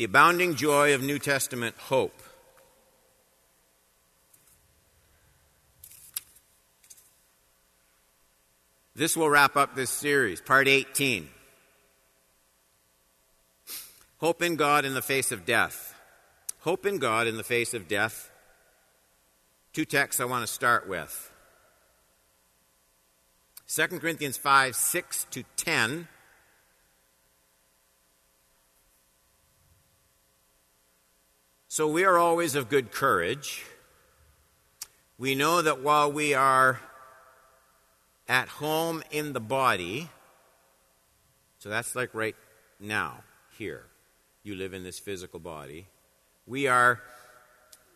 The abounding joy of New Testament hope. This will wrap up this series, part 18. Hope in God in the face of death. Hope in God in the face of death. Two texts I want to start with 2 Corinthians 5 6 to 10. So we are always of good courage. We know that while we are at home in the body, so that's like right now, here. You live in this physical body. We are,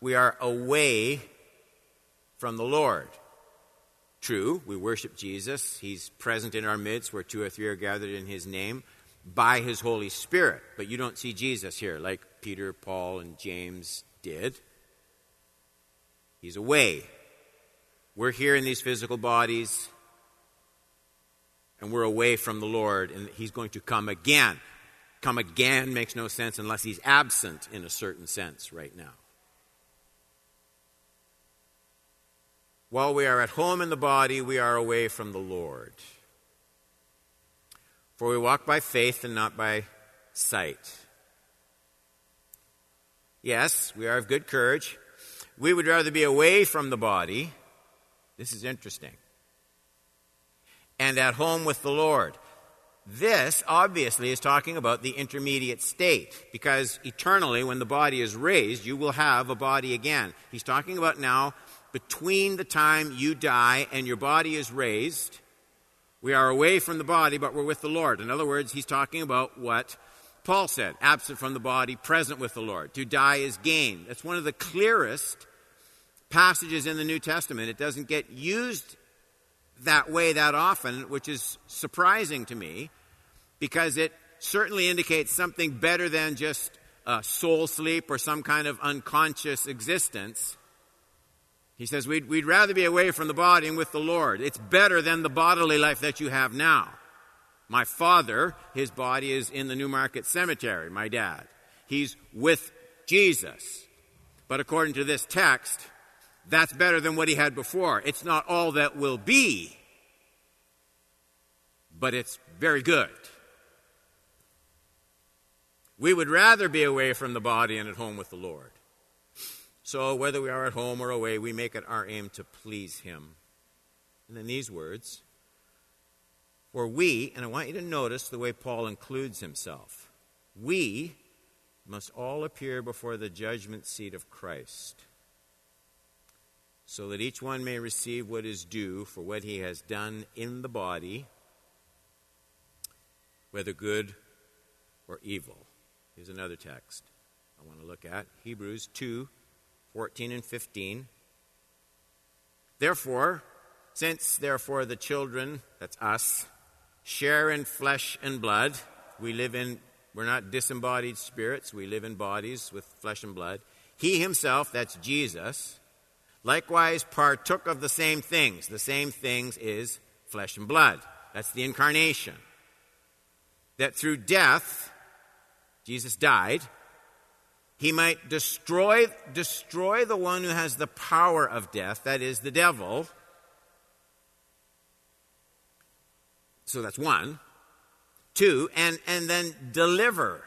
we are away from the Lord. True, we worship Jesus. He's present in our midst where two or three are gathered in His name by His Holy Spirit. But you don't see Jesus here like Peter, Paul, and James did. He's away. We're here in these physical bodies, and we're away from the Lord, and He's going to come again. Come again makes no sense unless He's absent in a certain sense right now. While we are at home in the body, we are away from the Lord. For we walk by faith and not by sight. Yes, we are of good courage. We would rather be away from the body. This is interesting. And at home with the Lord. This obviously is talking about the intermediate state, because eternally, when the body is raised, you will have a body again. He's talking about now between the time you die and your body is raised. We are away from the body, but we're with the Lord. In other words, he's talking about what Paul said absent from the body, present with the Lord. To die is gain. That's one of the clearest passages in the New Testament. It doesn't get used that way that often, which is surprising to me because it certainly indicates something better than just a soul sleep or some kind of unconscious existence. He says, we'd, we'd rather be away from the body and with the Lord. It's better than the bodily life that you have now. My father, his body is in the Newmarket Cemetery, my dad. He's with Jesus. But according to this text, that's better than what he had before. It's not all that will be, but it's very good. We would rather be away from the body and at home with the Lord. So, whether we are at home or away, we make it our aim to please Him. And then these words For we, and I want you to notice the way Paul includes himself, we must all appear before the judgment seat of Christ so that each one may receive what is due for what he has done in the body, whether good or evil. Here's another text I want to look at Hebrews 2 14 and 15. Therefore, since therefore the children, that's us, share in flesh and blood, we live in, we're not disembodied spirits, we live in bodies with flesh and blood. He himself, that's Jesus, likewise partook of the same things. The same things is flesh and blood. That's the incarnation. That through death, Jesus died, he might destroy, destroy the one who has the power of death, that is, the devil. So that's one. Two, and, and then deliver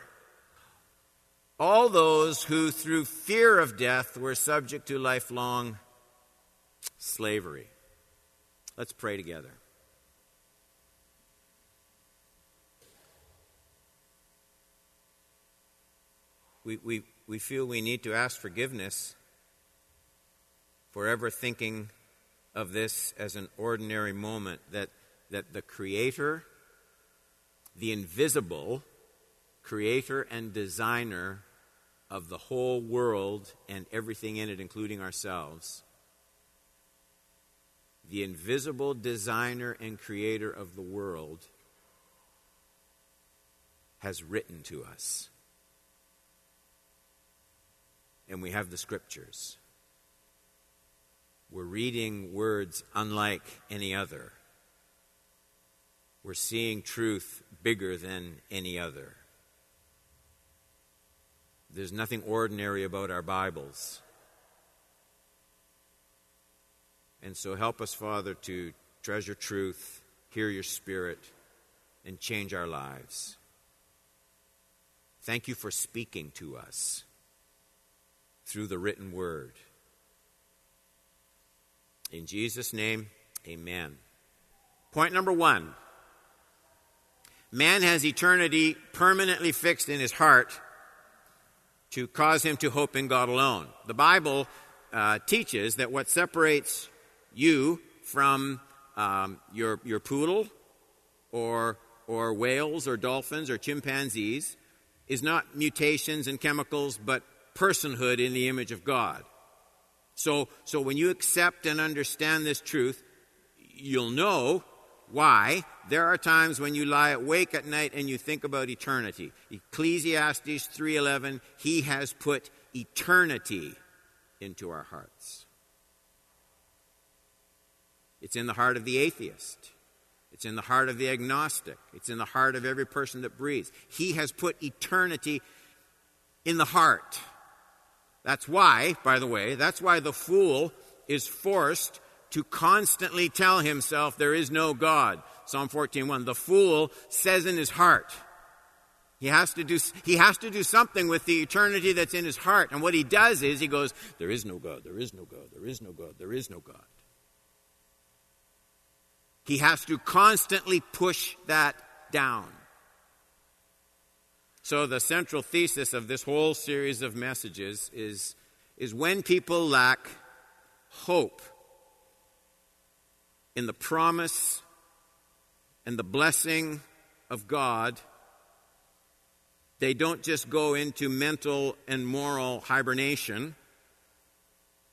all those who, through fear of death, were subject to lifelong slavery. Let's pray together. We, we, we feel we need to ask forgiveness for ever thinking of this as an ordinary moment, that, that the Creator, the invisible Creator and Designer of the whole world and everything in it, including ourselves, the invisible designer and creator of the world, has written to us. And we have the scriptures. We're reading words unlike any other. We're seeing truth bigger than any other. There's nothing ordinary about our Bibles. And so help us, Father, to treasure truth, hear your spirit, and change our lives. Thank you for speaking to us through the written word. In Jesus' name, amen. Point number one man has eternity permanently fixed in his heart to cause him to hope in God alone. The Bible uh, teaches that what separates you from um, your, your poodle or, or whales or dolphins or chimpanzees is not mutations and chemicals, but personhood in the image of God. So, so when you accept and understand this truth, you'll know why there are times when you lie awake at night and you think about eternity. Ecclesiastes 3:11, he has put eternity into our hearts. It's in the heart of the atheist. It's in the heart of the agnostic. It's in the heart of every person that breathes. He has put eternity in the heart. That's why, by the way, that's why the fool is forced to constantly tell himself there is no God. Psalm 14:1. The fool says in his heart. He has to do he has to do something with the eternity that's in his heart. And what he does is he goes, There is no God, there is no God, there is no God, there is no God. He has to constantly push that down. So, the central thesis of this whole series of messages is, is when people lack hope in the promise and the blessing of God, they don't just go into mental and moral hibernation.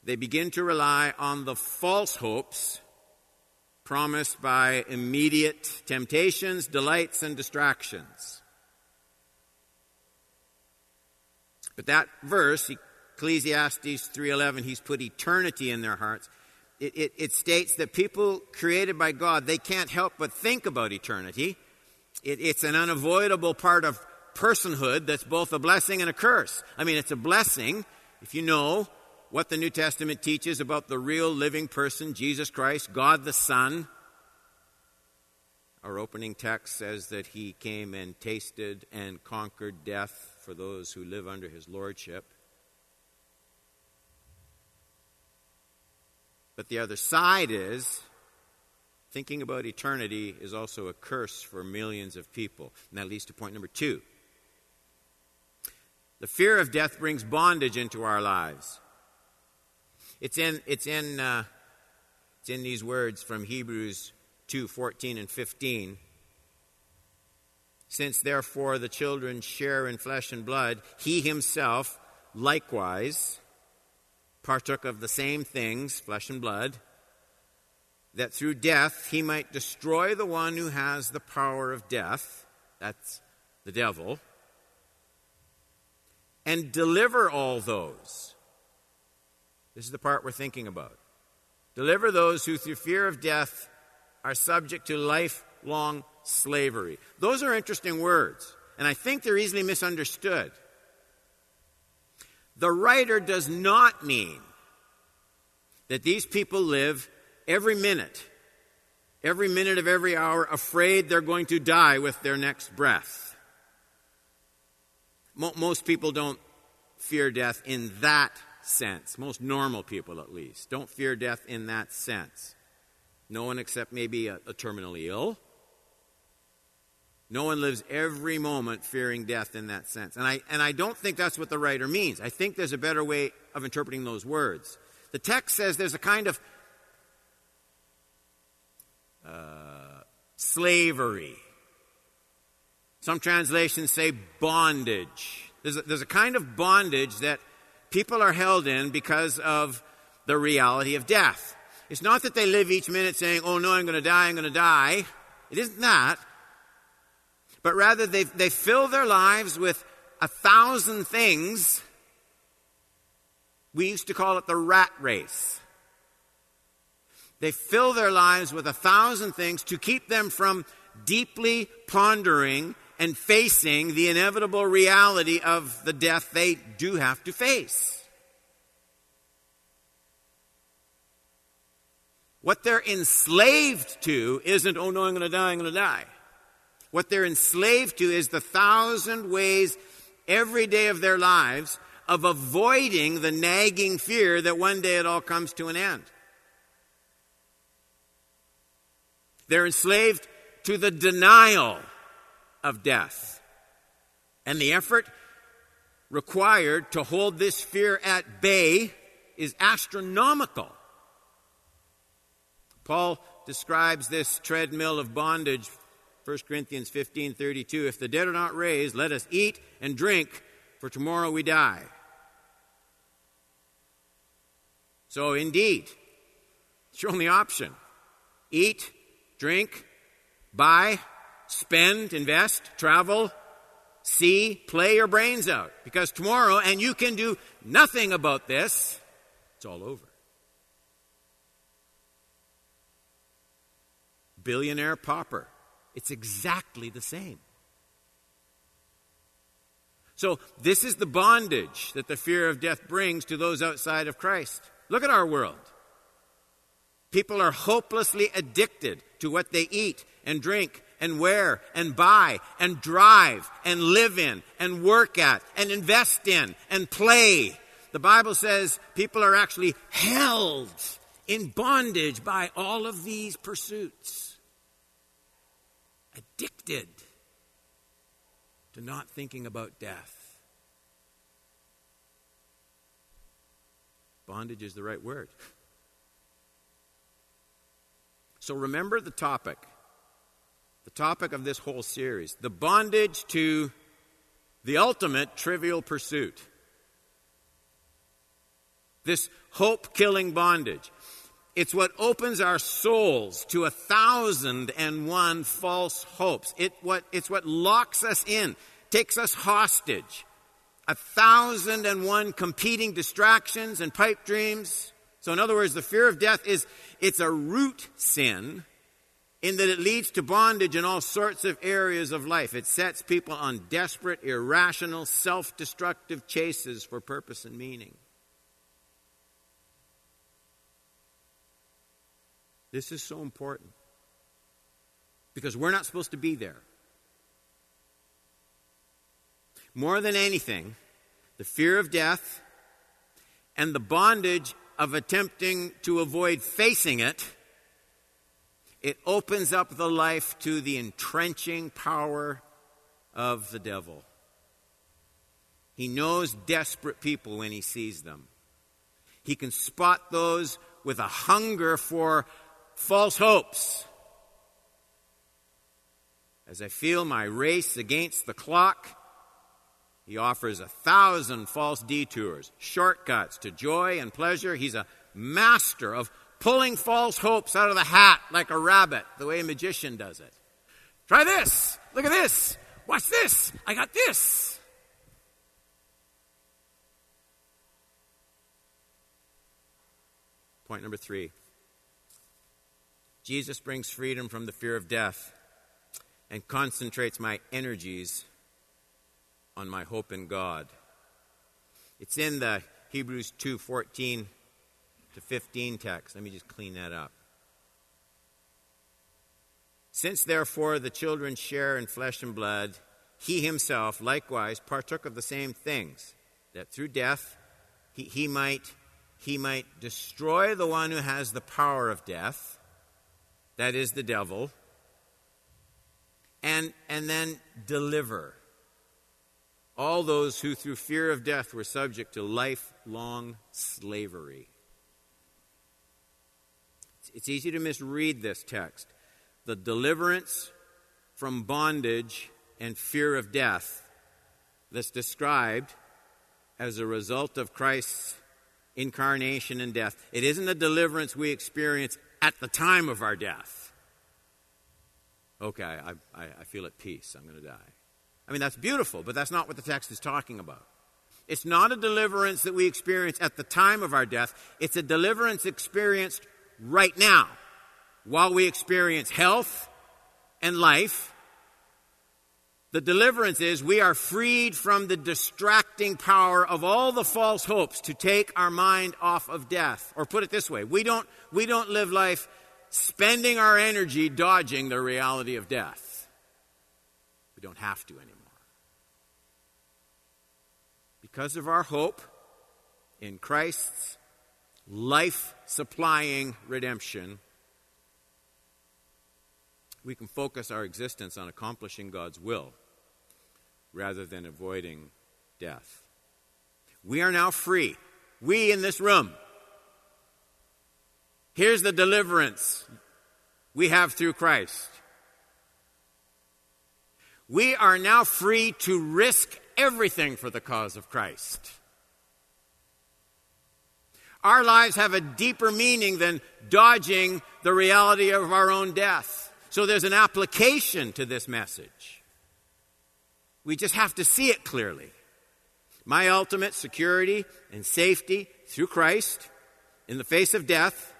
They begin to rely on the false hopes promised by immediate temptations, delights, and distractions. But that verse, Ecclesiastes 3:11, he's put eternity in their hearts it, it, it states that people created by God, they can't help but think about eternity. It, it's an unavoidable part of personhood that's both a blessing and a curse. I mean, it's a blessing if you know what the New Testament teaches about the real living person, Jesus Christ, God the Son. Our opening text says that he came and tasted and conquered death for those who live under his lordship. But the other side is thinking about eternity is also a curse for millions of people. And that leads to point number two. The fear of death brings bondage into our lives. It's in, it's in, uh, it's in these words from Hebrews 2 14 and 15. Since therefore the children share in flesh and blood, he himself likewise partook of the same things, flesh and blood, that through death he might destroy the one who has the power of death, that's the devil, and deliver all those. This is the part we're thinking about. Deliver those who, through fear of death, are subject to lifelong slavery. Those are interesting words, and I think they're easily misunderstood. The writer does not mean that these people live every minute, every minute of every hour, afraid they're going to die with their next breath. Most people don't fear death in that sense. Most normal people, at least, don't fear death in that sense. No one except maybe a, a terminally ill no one lives every moment fearing death in that sense. And I, and I don't think that's what the writer means. I think there's a better way of interpreting those words. The text says there's a kind of uh, slavery. Some translations say bondage. There's a, there's a kind of bondage that people are held in because of the reality of death. It's not that they live each minute saying, oh no, I'm going to die, I'm going to die. It isn't that but rather they, they fill their lives with a thousand things. We used to call it the rat race. They fill their lives with a thousand things to keep them from deeply pondering and facing the inevitable reality of the death they do have to face. What they're enslaved to isn't, oh no, I'm going to die, I'm going to die. What they're enslaved to is the thousand ways every day of their lives of avoiding the nagging fear that one day it all comes to an end. They're enslaved to the denial of death. And the effort required to hold this fear at bay is astronomical. Paul describes this treadmill of bondage 1 Corinthians 15:32 If the dead are not raised let us eat and drink for tomorrow we die. So indeed it's your only option. Eat, drink, buy, spend, invest, travel, see, play your brains out because tomorrow and you can do nothing about this. It's all over. billionaire pauper. It's exactly the same. So, this is the bondage that the fear of death brings to those outside of Christ. Look at our world. People are hopelessly addicted to what they eat and drink and wear and buy and drive and live in and work at and invest in and play. The Bible says people are actually held in bondage by all of these pursuits addicted to not thinking about death. Bondage is the right word. So remember the topic. The topic of this whole series the bondage to the ultimate trivial pursuit. This hope killing bondage. It's what opens our souls to a thousand and one false hopes. It what, it's what locks us in, takes us hostage. A thousand and one competing distractions and pipe dreams. So in other words, the fear of death is, it's a root sin in that it leads to bondage in all sorts of areas of life. It sets people on desperate, irrational, self-destructive chases for purpose and meaning. This is so important because we're not supposed to be there. More than anything, the fear of death and the bondage of attempting to avoid facing it, it opens up the life to the entrenching power of the devil. He knows desperate people when he sees them. He can spot those with a hunger for false hopes. As I feel my race against the clock, he offers a thousand false detours, shortcuts to joy and pleasure. He's a master of pulling false hopes out of the hat like a rabbit, the way a magician does it. Try this. Look at this. Watch this. I got this. Point number three Jesus brings freedom from the fear of death and concentrates my energies on my hope in God. It's in the Hebrews 2:14 to 15 text. Let me just clean that up. Since therefore the children share in flesh and blood, he himself likewise partook of the same things, that through death he, he might he might destroy the one who has the power of death that is the devil, and, and then deliver all those who through fear of death were subject to lifelong slavery. It's easy to misread this text. The deliverance from bondage and fear of death that's described as a result of Christ's incarnation and death. It isn't a deliverance we experience at the time of our death. Okay, I, I, I feel at peace. I'm going to die. I mean, that's beautiful, but that's not what the text is talking about. It's not a deliverance that we experience at the time of our death. It's a deliverance experienced right now while we experience health and life. The deliverance is we are freed from the distracting power of all the false hopes to take our mind off of death. Or put it this way, we don't, we don't live life spending our energy dodging the reality of death. We don't have to anymore. Because of our hope in Christ's life supplying redemption, we can focus our existence on accomplishing God's will rather than avoiding death. We are now free. We in this room. Here's the deliverance we have through Christ. We are now free to risk everything for the cause of Christ. Our lives have a deeper meaning than dodging the reality of our own death. So there's an application to this message. We just have to see it clearly. My ultimate security and safety through Christ in the face of death,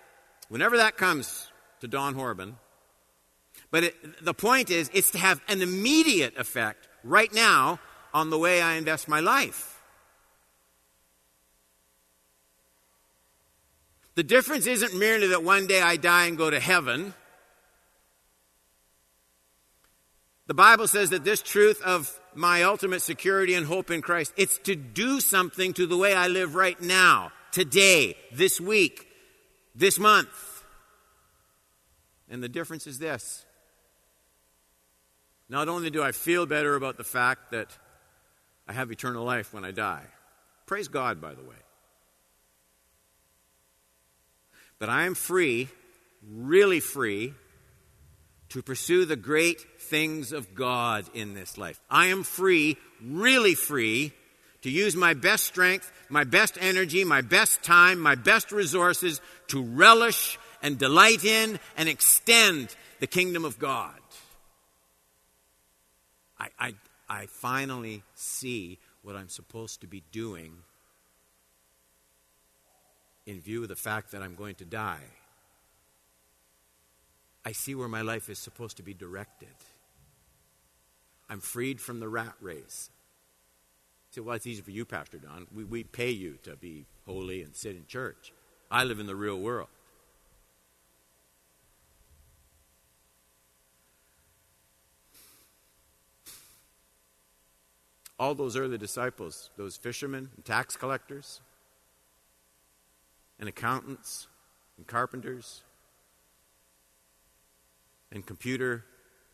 whenever that comes to Don Horban. But it, the point is, it's to have an immediate effect right now on the way I invest my life. The difference isn't merely that one day I die and go to heaven. The Bible says that this truth of my ultimate security and hope in Christ. It's to do something to the way I live right now, today, this week, this month. And the difference is this. Not only do I feel better about the fact that I have eternal life when I die, praise God, by the way, but I am free, really free, to pursue the great things of God in this life. I am free, really free, to use my best strength, my best energy, my best time, my best resources to relish and delight in and extend the kingdom of God. I, I, I finally see what I'm supposed to be doing in view of the fact that I'm going to die. I see where my life is supposed to be directed. I'm freed from the rat race. say, well, it's easy for you, Pastor Don. We, we pay you to be holy and sit in church. I live in the real world. All those early disciples, those fishermen and tax collectors, and accountants and carpenters, and computer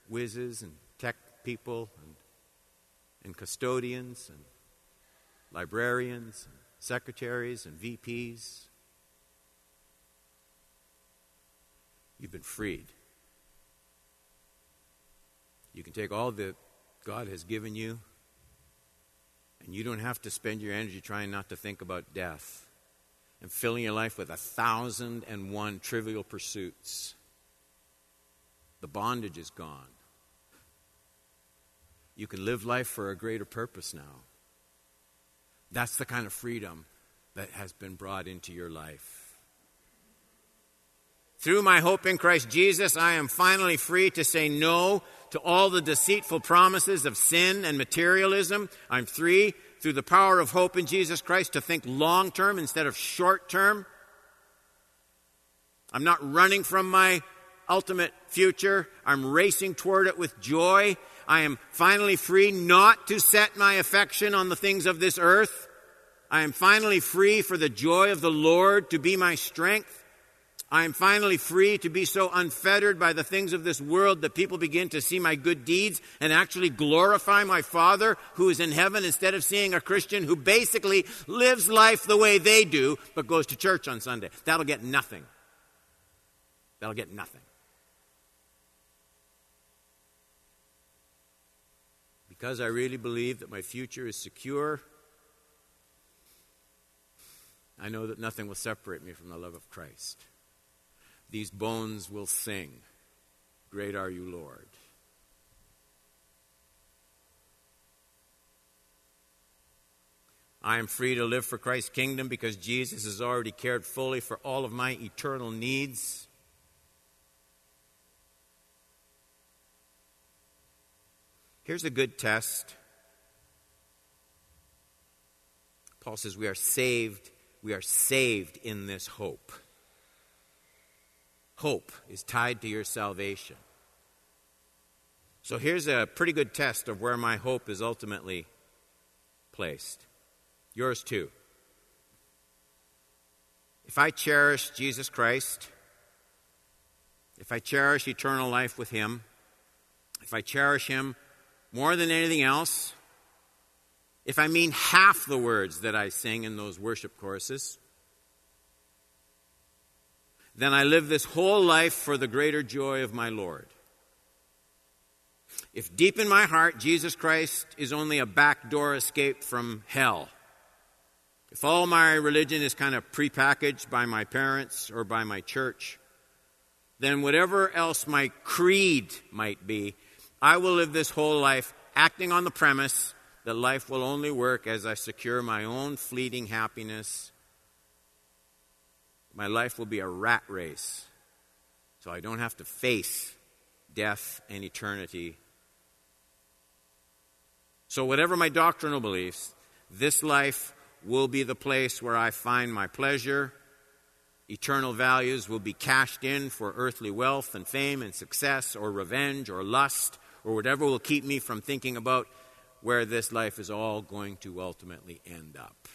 whizzes and tech people and, and custodians and librarians and secretaries and VPs. You've been freed. You can take all that God has given you, and you don't have to spend your energy trying not to think about death and filling your life with a thousand and one trivial pursuits. The bondage is gone. You can live life for a greater purpose now. That's the kind of freedom that has been brought into your life. Through my hope in Christ Jesus, I am finally free to say no to all the deceitful promises of sin and materialism. I'm free through the power of hope in Jesus Christ to think long term instead of short term. I'm not running from my ultimate future. I'm racing toward it with joy. I am finally free not to set my affection on the things of this earth. I am finally free for the joy of the Lord to be my strength. I am finally free to be so unfettered by the things of this world that people begin to see my good deeds and actually glorify my Father who is in heaven instead of seeing a Christian who basically lives life the way they do but goes to church on Sunday. That'll get nothing. That'll get nothing. Because I really believe that my future is secure, I know that nothing will separate me from the love of Christ. These bones will sing, Great are you, Lord. I am free to live for Christ's kingdom because Jesus has already cared fully for all of my eternal needs. Here's a good test. Paul says we are saved, we are saved in this hope. Hope is tied to your salvation. So here's a pretty good test of where my hope is ultimately placed. Yours too. If I cherish Jesus Christ, if I cherish eternal life with Him, if I cherish Him more than anything else, if I mean half the words that I sing in those worship choruses, then I live this whole life for the greater joy of my Lord. If deep in my heart Jesus Christ is only a backdoor escape from hell, if all my religion is kind of prepackaged by my parents or by my church, then whatever else my creed might be, I will live this whole life acting on the premise that life will only work as I secure my own fleeting happiness. My life will be a rat race, so I don't have to face death and eternity so, whatever my doctrinal beliefs, this life will be the place where I find my pleasure. Eternal values will be cashed in for earthly wealth and fame and success or revenge or lust or whatever will keep me from thinking about where this life is all going to ultimately end up.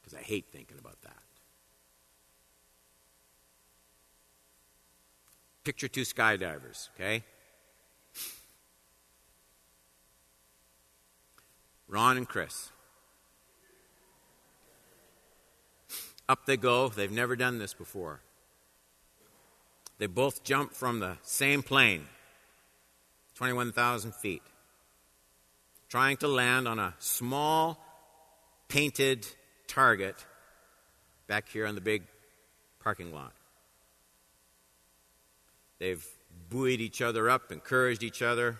Because I hate thinking about that. Picture two skydivers, okay? Ron and Chris. Up they go. They've never done this before. They both jump from the same plane, 21,000 feet, trying to land on a small painted target back here on the big parking lot. They've buoyed each other up, encouraged each other,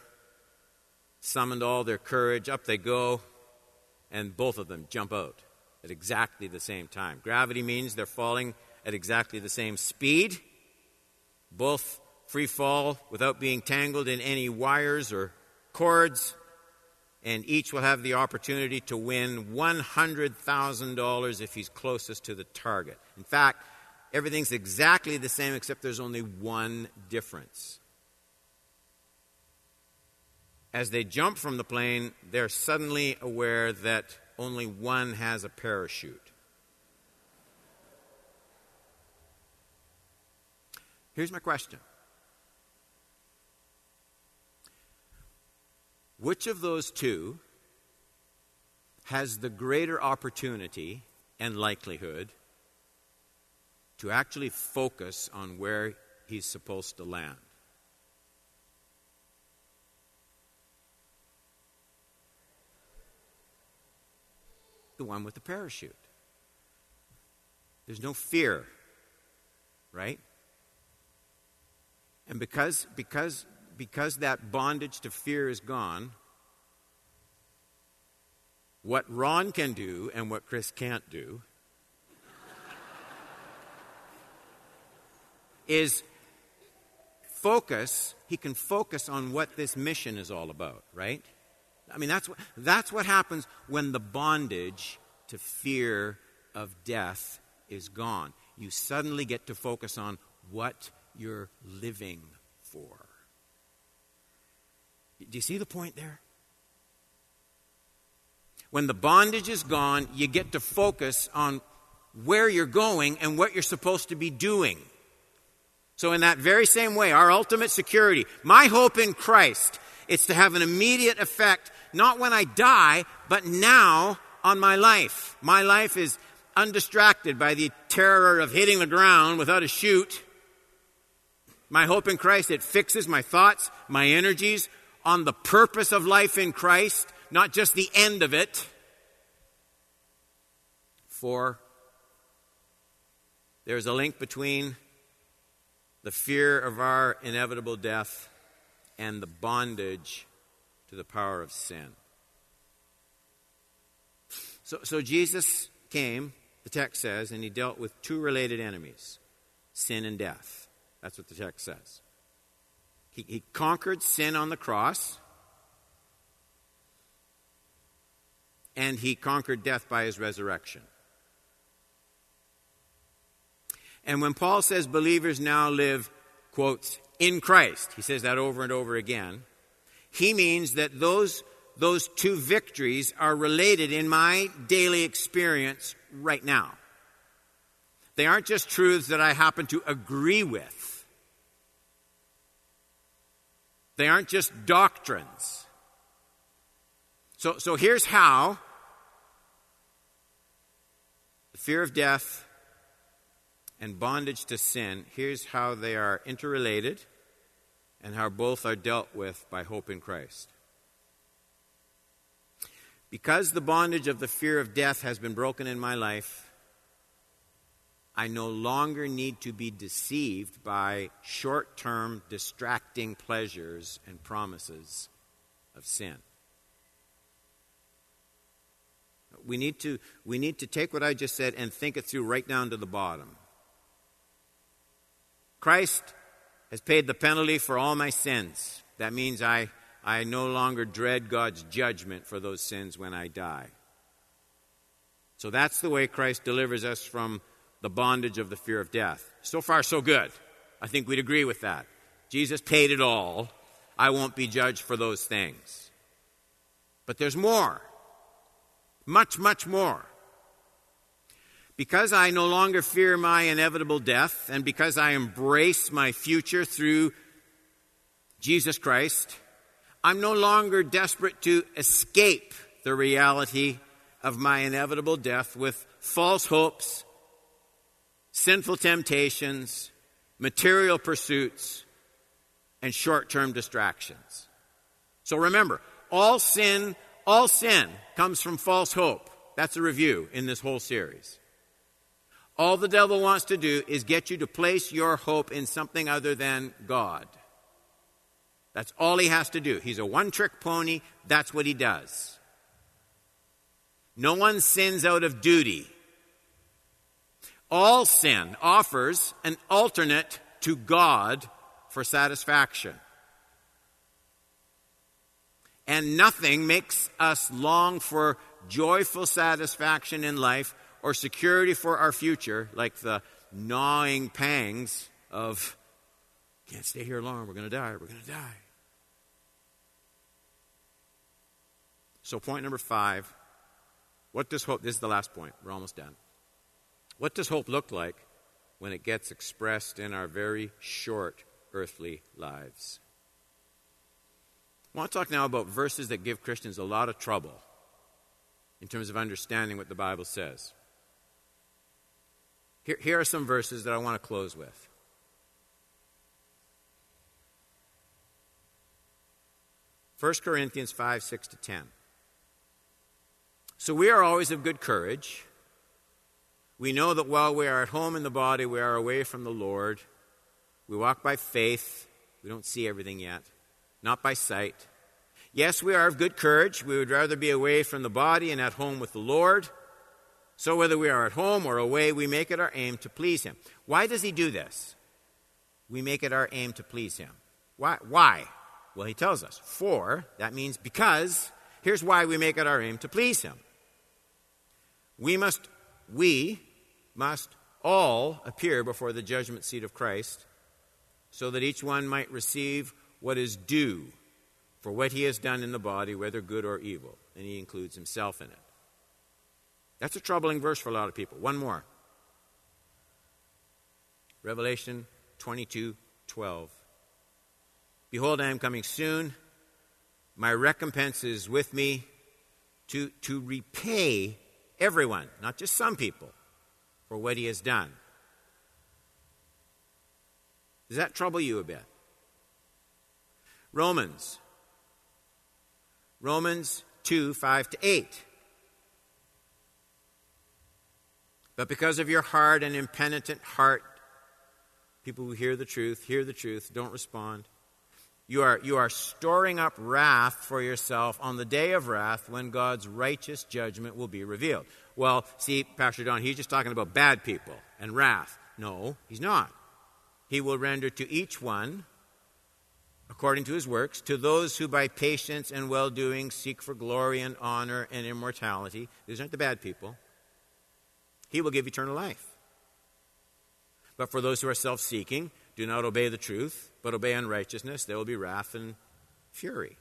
summoned all their courage. Up they go, and both of them jump out at exactly the same time. Gravity means they're falling at exactly the same speed. Both free fall without being tangled in any wires or cords. And each will have the opportunity to win $100,000 if he's closest to the target. In fact, everything's exactly the same except there's only one difference. As they jump from the plane, they're suddenly aware that only one has a parachute. Here's my question Which of those two has the greater opportunity and likelihood to actually focus on where he's supposed to land? the one with the parachute. There's no fear, right? And because, because, because that bondage to fear is gone, what Ron can do and what Chris can't do is focus, he can focus on what this mission is all about, right? I mean, that's what, that's what happens when the bondage to fear of death is gone. You suddenly get to focus on what you're living for. Do you see the point there? When the bondage is gone, you get to focus on where you're going and what you're supposed to be doing. So, in that very same way, our ultimate security, my hope in Christ, it's to have an immediate effect not when I die, but now on my life. My life is undistracted by the terror of hitting the ground without a chute. My hope in Christ, it fixes my thoughts, my energies on the purpose of life in Christ, not just the end of it. For there's a link between the fear of our inevitable death and the bondage to the power of sin. So, so Jesus came, the text says, and he dealt with two related enemies sin and death. That's what the text says. He, he conquered sin on the cross. And he conquered death by his resurrection. And when Paul says believers now live, quotes, in Christ, he says that over and over again, he means that those, those two victories are related in my daily experience right now. They aren't just truths that I happen to agree with. They aren't just doctrines. So, so here's how the fear of death and bondage to sin, here's how they are interrelated and how both are dealt with by hope in Christ. Because the bondage of the fear of death has been broken in my life, I no longer need to be deceived by short term, distracting pleasures and promises of sin. We need, to, we need to take what I just said and think it through right down to the bottom. Christ has paid the penalty for all my sins. That means I, I no longer dread God's judgment for those sins when I die. So that's the way Christ delivers us from the bondage of the fear of death. So far, so good. I think we'd agree with that. Jesus paid it all. I won't be judged for those things. But there's more. Much, much more. Because I no longer fear my inevitable death, and because I embrace my future through Jesus Christ, I'm no longer desperate to escape the reality of my inevitable death with false hopes sinful temptations, material pursuits, and short term distractions. So remember, all sin, all sin comes from false hope. That's a review in this whole series. All the devil wants to do is get you to place your hope in something other than God. That's all he has to do. He's a one trick pony. That's what he does. No one sins out of duty. All sin offers an alternate to God for satisfaction. And nothing makes us long for joyful satisfaction in life or security for our future like the gnawing pangs of, can't stay here long, we're going to die, we're going to die. So, point number five what does hope, this is the last point, we're almost done. What does hope look like when it gets expressed in our very short earthly lives? I want to talk now about verses that give Christians a lot of trouble in terms of understanding what the Bible says. Here, here are some verses that I want to close with. First Corinthians 5, 6 to 10. So we are always of good courage. We know that while we are at home in the body, we are away from the Lord. We walk by faith. We don't see everything yet, not by sight. Yes, we are of good courage. We would rather be away from the body and at home with the Lord. So, whether we are at home or away, we make it our aim to please Him. Why does He do this? We make it our aim to please Him. Why? Why? Well, He tells us. For, that means because. Here's why we make it our aim to please Him. We must, we, must all appear before the judgment seat of Christ, so that each one might receive what is due for what he has done in the body, whether good or evil. And he includes himself in it. That's a troubling verse for a lot of people. One more Revelation 22 12. Behold, I am coming soon. My recompense is with me to, to repay everyone, not just some people for what he has done. Does that trouble you a bit? Romans. Romans 2 5 to 8. But because of your hard and impenitent heart, people who hear the truth, hear the truth, don't respond. You are, you are storing up wrath for yourself on the day of wrath when God's righteous judgment will be revealed. Well, see, Pastor Don, he's just talking about bad people and wrath. No, he's not. He will render to each one according to his works, to those who by patience and well doing seek for glory and honor and immortality. These aren't the bad people. He will give eternal life. But for those who are self seeking, do not obey the truth, but obey unrighteousness, there will be wrath and fury.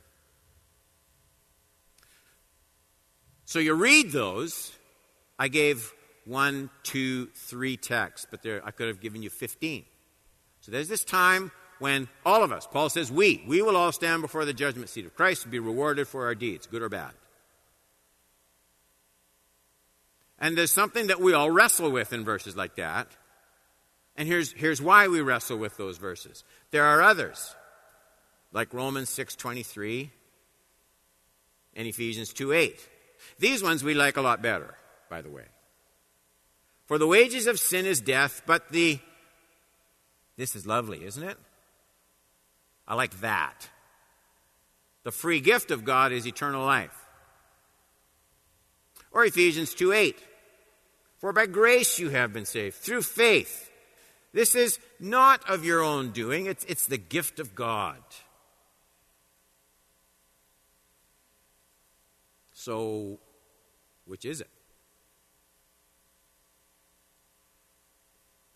So you read those. I gave one, two, three texts, but there, I could have given you 15. So there's this time when all of us, Paul says, we, we will all stand before the judgment seat of Christ and be rewarded for our deeds, good or bad. And there's something that we all wrestle with in verses like that. And here's, here's why we wrestle with those verses. There are others, like Romans 6.23 and Ephesians 2.8. These ones we like a lot better, by the way. For the wages of sin is death, but the. This is lovely, isn't it? I like that. The free gift of God is eternal life. Or Ephesians 2 8. For by grace you have been saved, through faith. This is not of your own doing, it's, it's the gift of God. So, which is it?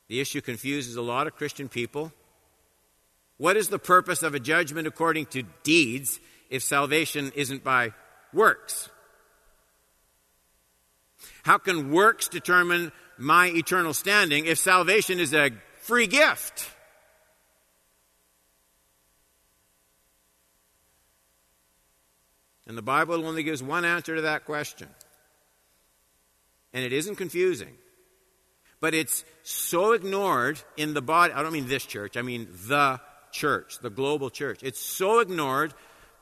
The issue confuses a lot of Christian people. What is the purpose of a judgment according to deeds if salvation isn't by works? How can works determine my eternal standing if salvation is a free gift? And the Bible only gives one answer to that question. And it isn't confusing. But it's so ignored in the body. I don't mean this church, I mean the church, the global church. It's so ignored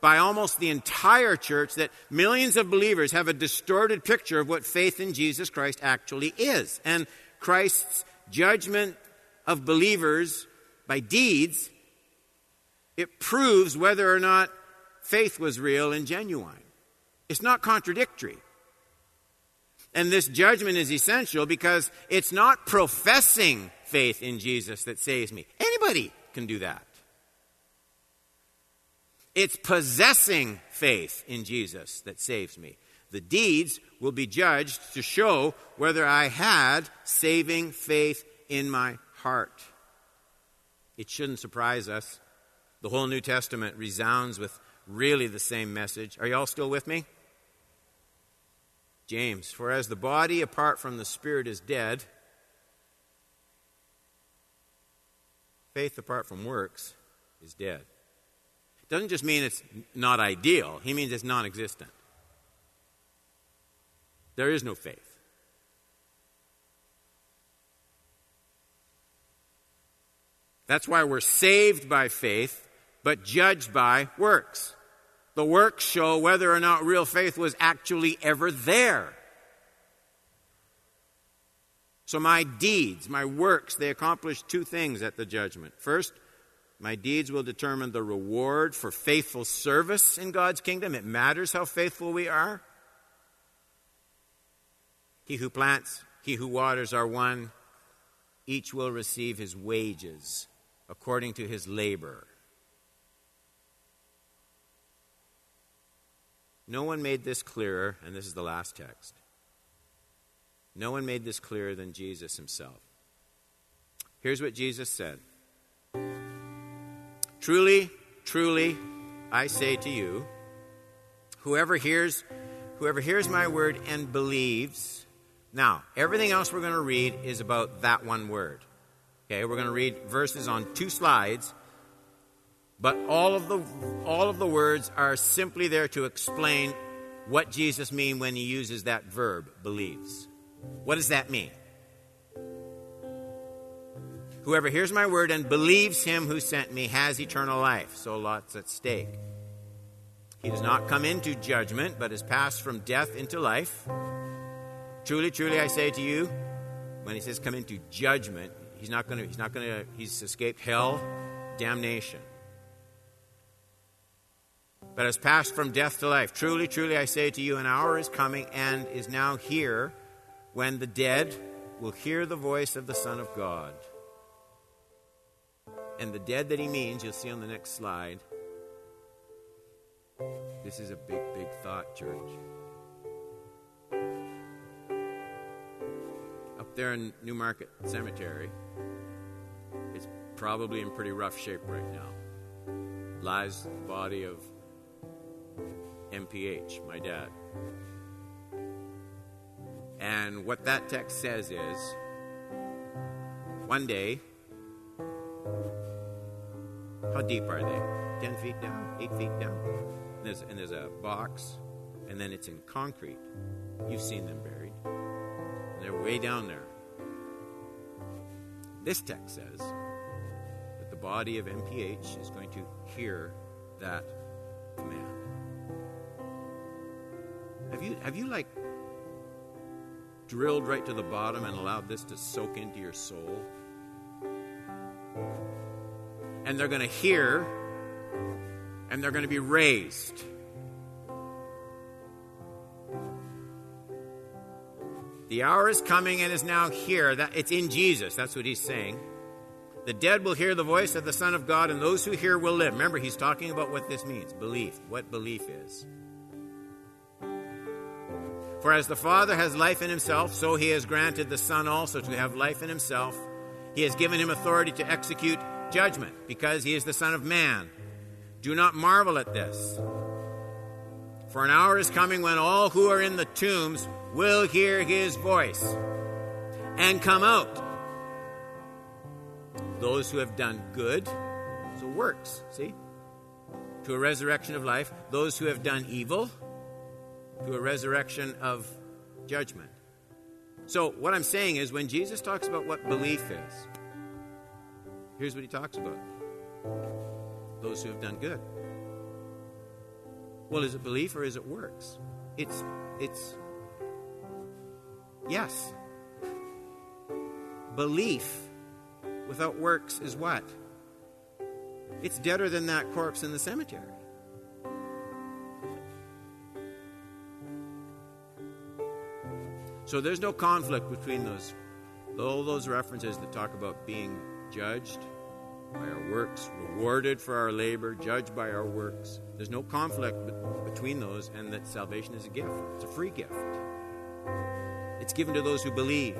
by almost the entire church that millions of believers have a distorted picture of what faith in Jesus Christ actually is. And Christ's judgment of believers by deeds, it proves whether or not faith was real and genuine. It's not contradictory. And this judgment is essential because it's not professing faith in Jesus that saves me. Anybody can do that. It's possessing faith in Jesus that saves me. The deeds will be judged to show whether I had saving faith in my heart. It shouldn't surprise us. The whole New Testament resounds with really the same message. Are you all still with me? James, for as the body apart from the spirit is dead, faith apart from works is dead doesn't just mean it's not ideal, he means it's non existent. There is no faith. That's why we're saved by faith, but judged by works. The works show whether or not real faith was actually ever there. So, my deeds, my works, they accomplish two things at the judgment. First, my deeds will determine the reward for faithful service in God's kingdom. It matters how faithful we are. He who plants, he who waters are one. Each will receive his wages according to his labor. No one made this clearer, and this is the last text. No one made this clearer than Jesus himself. Here's what Jesus said Truly, truly, I say to you, whoever hears whoever hears my word and believes. Now, everything else we're going to read is about that one word. Okay, we're going to read verses on two slides, but all of the all of the words are simply there to explain what Jesus means when he uses that verb believes. What does that mean? Whoever hears my word and believes him who sent me has eternal life. So lots at stake. He does not come into judgment, but has passed from death into life. Truly, truly, I say to you, when he says come into judgment, he's not going to, he's not going to, he's escaped hell, damnation. But has passed from death to life. Truly, truly, I say to you, an hour is coming and is now here when the dead will hear the voice of the Son of God and the dead that he means, you'll see on the next slide, This is a big, big thought, church. Up there in Newmarket Cemetery, it's probably in pretty rough shape right now. Lies the body of MPH, my dad. And what that text says is one day, how deep are they? 10 feet down? 8 feet down? And there's, and there's a box, and then it's in concrete. You've seen them buried. And they're way down there. This text says that the body of MPH is going to hear that command. Have you, have you like drilled right to the bottom and allowed this to soak into your soul? And they're going to hear and they're going to be raised. The hour is coming and is now here. That it's in Jesus. That's what he's saying. The dead will hear the voice of the Son of God, and those who hear will live. Remember, he's talking about what this means belief, what belief is. For as the Father has life in himself, so he has granted the Son also to have life in himself. He has given him authority to execute judgment, because he is the Son of Man. Do not marvel at this. For an hour is coming when all who are in the tombs will hear his voice and come out. Those who have done good, so works, see? To a resurrection of life. Those who have done evil, to a resurrection of judgment. So, what I'm saying is, when Jesus talks about what belief is, here's what he talks about those who have done good. Well, is it belief or is it works? It's, it's, yes. Belief without works is what? It's deader than that corpse in the cemetery. So there's no conflict between those, all those references that talk about being judged by our works, rewarded for our labor, judged by our works. There's no conflict between those, and that salvation is a gift. It's a free gift. It's given to those who believe.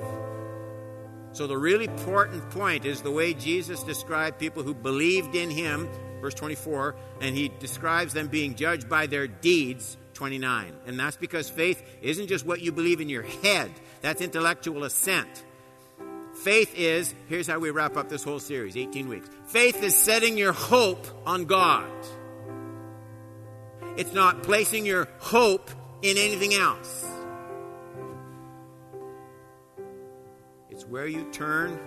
So, the really important point is the way Jesus described people who believed in him, verse 24, and he describes them being judged by their deeds, 29. And that's because faith isn't just what you believe in your head, that's intellectual assent. Faith is, here's how we wrap up this whole series 18 weeks. Faith is setting your hope on God. It's not placing your hope in anything else. It's where you turn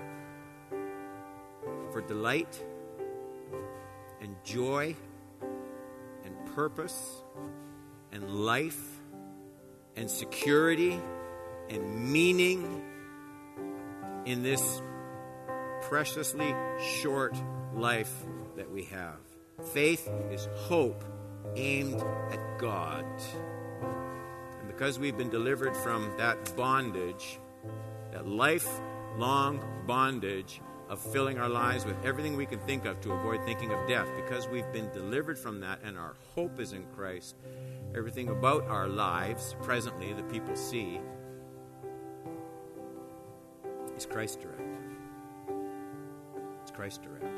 for delight and joy and purpose and life and security and meaning in this preciously short life that we have. Faith is hope aimed at God. And because we've been delivered from that bondage, that lifelong bondage of filling our lives with everything we can think of to avoid thinking of death, because we've been delivered from that and our hope is in Christ, everything about our lives presently that people see is Christ directed. It's Christ directed.